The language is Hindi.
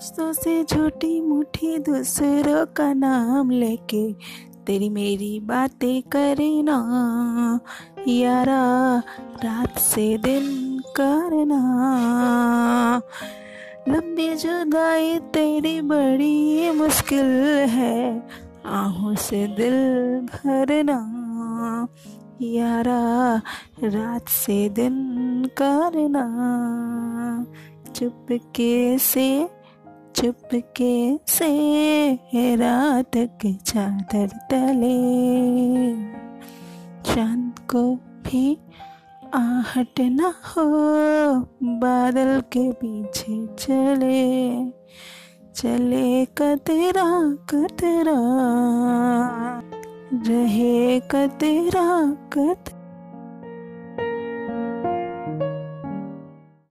दोस्तों से छोटी मुठी दूसरों का नाम लेके तेरी मेरी बातें करना यारा, रात से दिन करना। लंबी जुदाई तेरी बड़ी मुश्किल है आहों से दिल भरना। यारा, रात से दिन करना। चुपके से चुपके से रात के चादर तले। चाँद को भी आहट न हो, बादल के पीछे चले। चले कतरा कतरा, रहे कतरा कतरा।